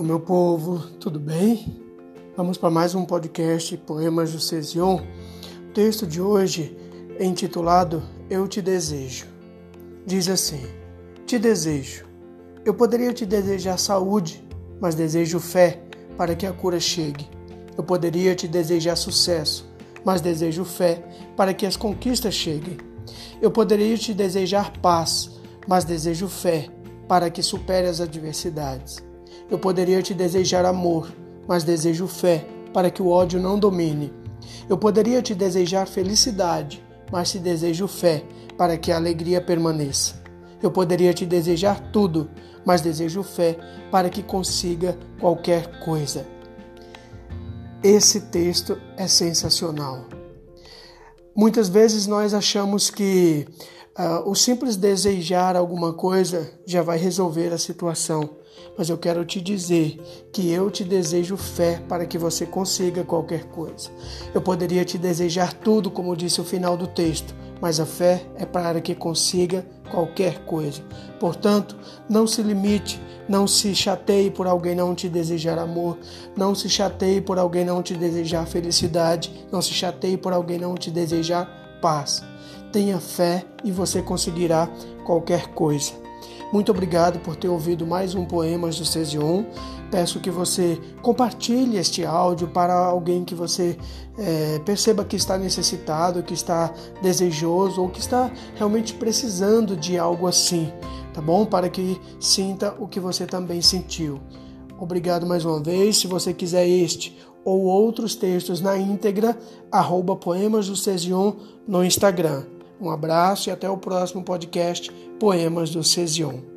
O meu povo, tudo bem? Vamos para mais um podcast Poemas do Cesion. O texto de hoje é intitulado Eu Te Desejo. Diz assim: Te desejo. Eu poderia te desejar saúde, mas desejo fé para que a cura chegue. Eu poderia te desejar sucesso, mas desejo fé para que as conquistas cheguem. Eu poderia te desejar paz, mas desejo fé para que supere as adversidades. Eu poderia te desejar amor, mas desejo fé para que o ódio não domine. Eu poderia te desejar felicidade, mas te desejo fé para que a alegria permaneça. Eu poderia te desejar tudo, mas desejo fé para que consiga qualquer coisa. Esse texto é sensacional. Muitas vezes nós achamos que uh, o simples desejar alguma coisa já vai resolver a situação mas eu quero te dizer que eu te desejo fé para que você consiga qualquer coisa. Eu poderia te desejar tudo, como disse o final do texto, mas a fé é para que consiga qualquer coisa. Portanto, não se limite, não se chateie por alguém não te desejar amor, não se chateie por alguém não te desejar felicidade, não se chateie por alguém não te desejar paz. Tenha fé e você conseguirá qualquer coisa. Muito obrigado por ter ouvido mais um Poemas do Cesion. Peço que você compartilhe este áudio para alguém que você é, perceba que está necessitado, que está desejoso ou que está realmente precisando de algo assim, tá bom? Para que sinta o que você também sentiu. Obrigado mais uma vez. Se você quiser este ou outros textos na íntegra, arroba Poemas do Cesion no Instagram. Um abraço e até o próximo podcast Poemas do Cesion.